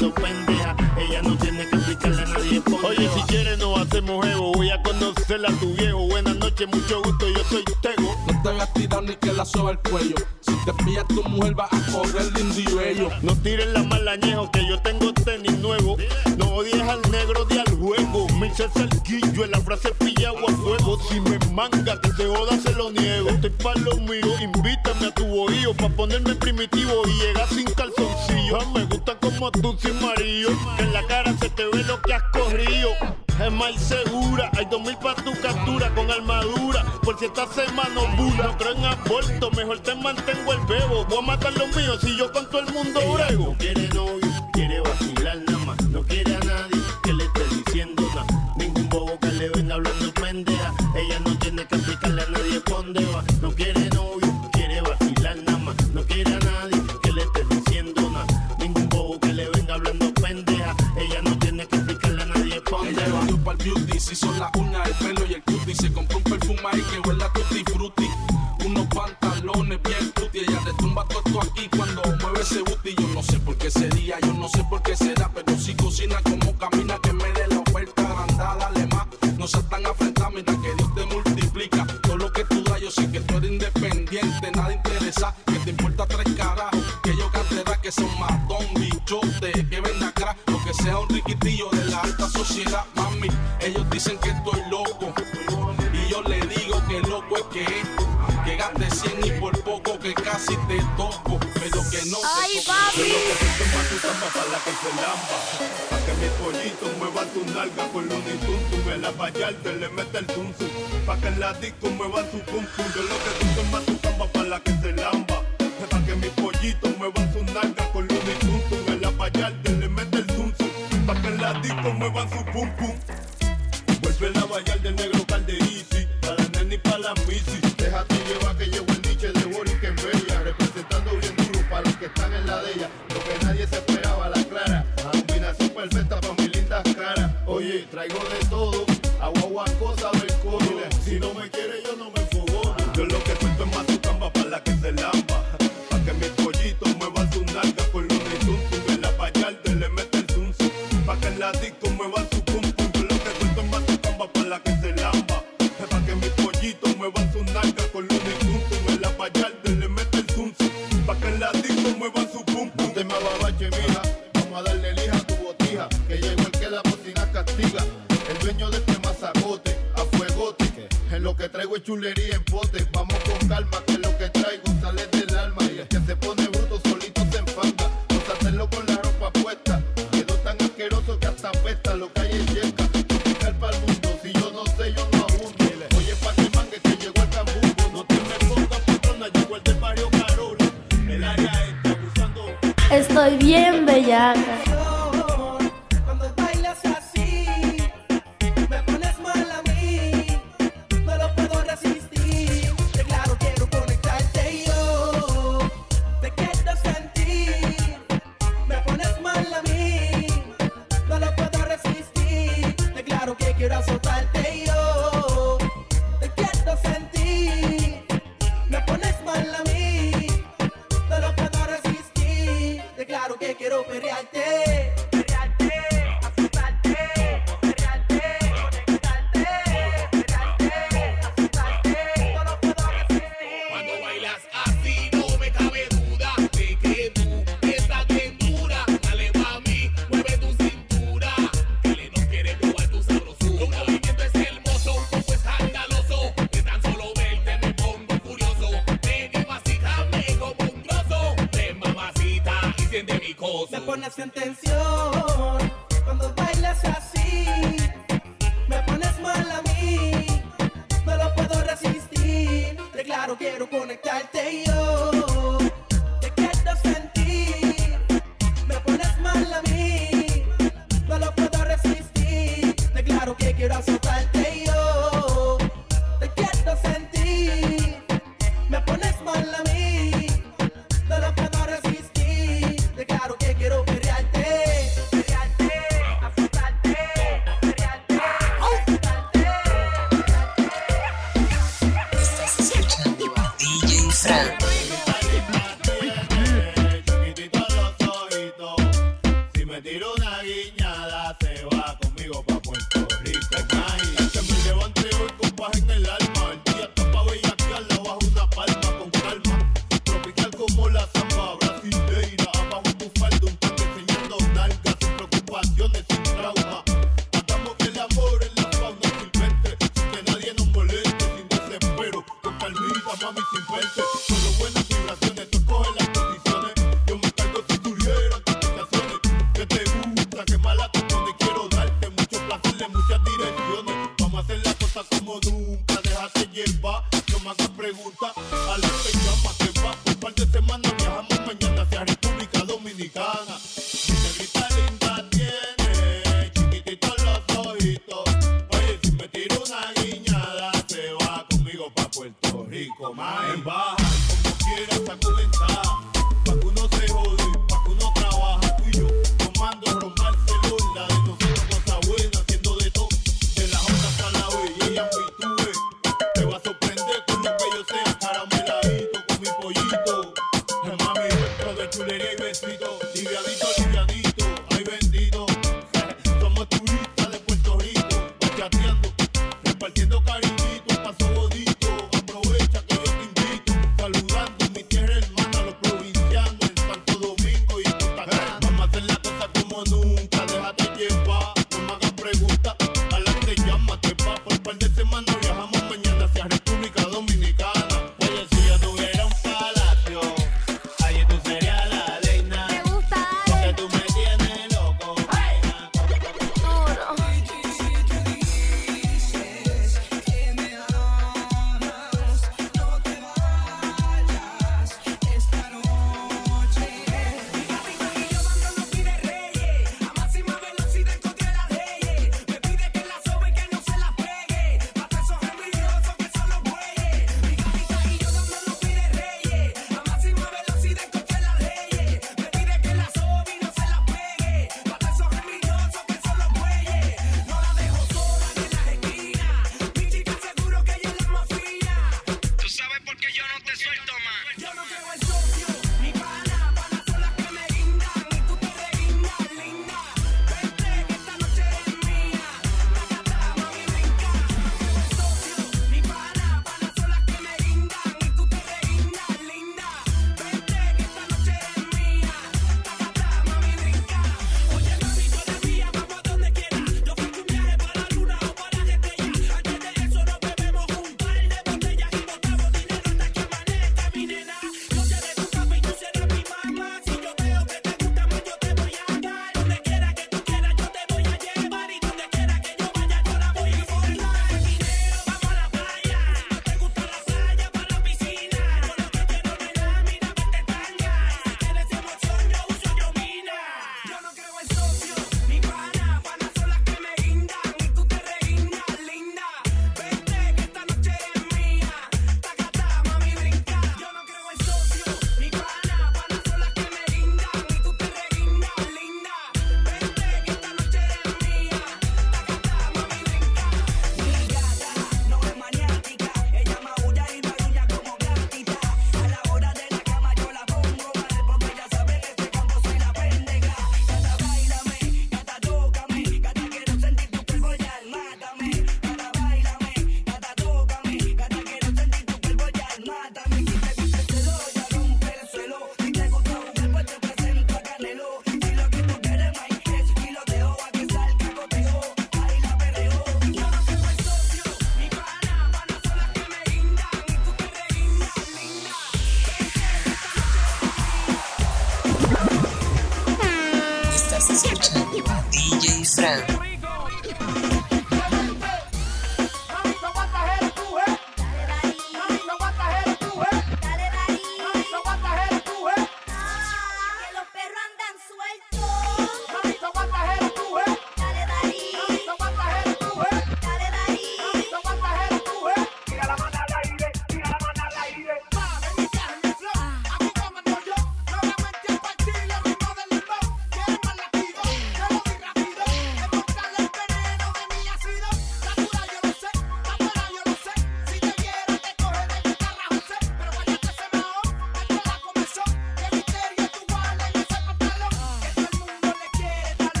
hablando pendeja. Ella no tiene que explicarle a nadie Oye, si quieres no hacemos ego. Voy a conocerla a tu viejo. Buenas noches, mucho gusto, yo soy Tego. No te hagas tirar ni que la soba el cuello. Si te pillas tu mujer va a correr lindo y bello. No tires la malañejo que yo tengo tenis nuevo. No odies al negro de al juego. Me hice cerquillo en la frase pilla a fuego. Si me manga que se joda se lo niego. Estoy pa' lo mío, invítame a tu bohío pa' ponerme primitivo y llegar sin calzoncillo. Ah, me gusta como tú sin marido. Que en la cara se te ve lo que has corrido. Es más segura, hay dos mil pa' tu captura con armadura. Por si esta semana bula. No creo en aborto, mejor te mantengo el bebo. Voy a matar los míos si yo con todo el mundo brego. No quiere novio, quiere vacilar nada más. No quiere a nadie que le esté diciendo nada. Ningún bobo mira que Dios te multiplica. Todo lo que tú das, yo sé que tú eres independiente, nada interesa. Que te importa tres carajos. Que yo cantera que son matón, bichote, que venda crack. Lo que sea un riquitillo de la alta sociedad, mami. Ellos dicen que estoy loco. Y yo le digo que loco es que es. Que gaste 100 y por poco que casi te toco. Pero que no Ay, te toco. papi. Pa' tu samba, pa' la que se lamba. Pa' que mis pollitos muevan tu nalga con Looney Tunes. En la vallarta le mete el zum. Pa' que en la disco muevan su pum pum. Yo lo que tú tomas tu samba pa' la que se lamba. Pa' que mis pollitos muevan su nalga con Looney Tunes. En la vallarta le mete el zum. Pa' que en la disco muevan su pum pum. Chulería en pote.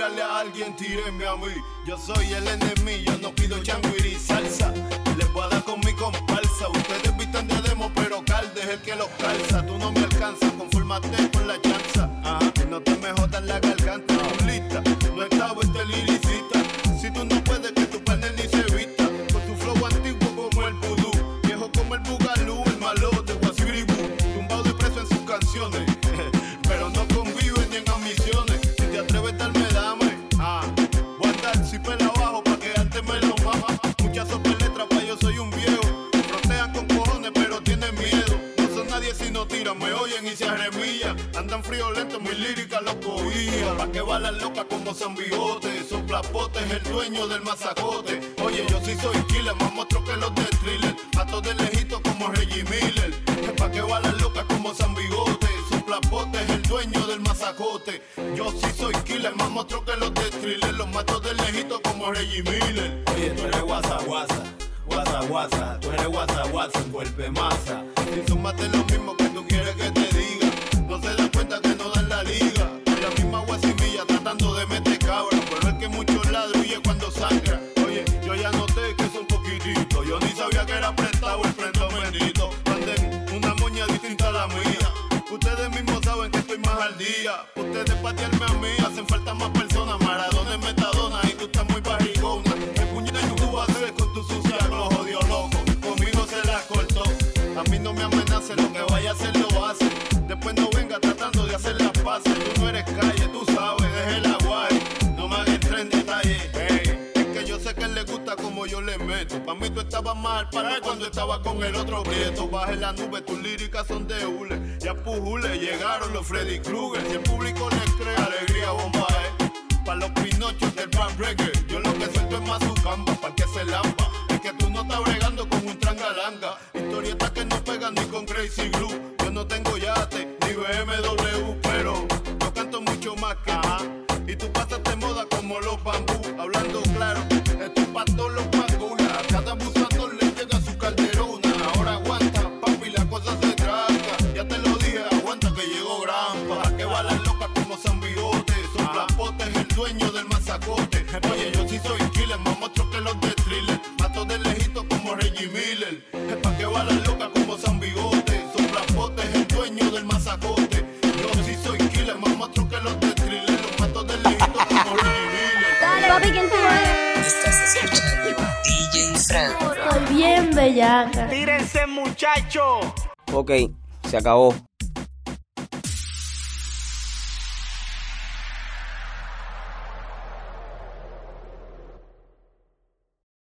Tirarle a alguien, a mí. Yo soy el enemigo, no pido changuiri salsa. Les voy a dar con mi comparsa. Ustedes visten de demo, pero Calde es el que los calza. Tú no me alcanzas, confórmate con la chanza. Ajá, que no te me jodan la garganta. Lista, no estaba este liricita. Si tú no puedes, que tu panel ni se vista. Con tu flow antiguo como el vudú. Viejo como el bugalú, el malote, guasibiribú. Tumbado de preso en sus canciones. Locas como San Bigote. Son plapotes, el dueño del masacote. Oye, yo sí soy killer, más monstruo que los de thriller. Mato de lejito como Reggie Miller. Pa' que balan locas como San Bigote. Son plapotes, el dueño del masacote. Yo sí soy killer, más monstruo que los de thriller. Los mato de lejito como Reggie Miller. Oye, tú eres guasa, guasa. Guasa, guasa, tú eres guasa, guasa, golpe masa. Si sumaste lo mismo que tú quieres que te mí, hacen yo le meto. Pa' mí tú estabas mal para cuando estaba con el otro prieto. Baje la nube, tus líricas son de hule. Ya pujule, llegaron los Freddy Krueger. Si el público les cree, alegría bomba, eh. Pa' los pinochos del pan reggae. Yo lo que suelto es más su camba, pa' que se lampa. Es que tú no estás bregando con un trangalanga. Historietas que no pegan ni con Crazy Glue. Yo no tengo yate ni BMW, Tírense, muchachos. Ok, se acabó.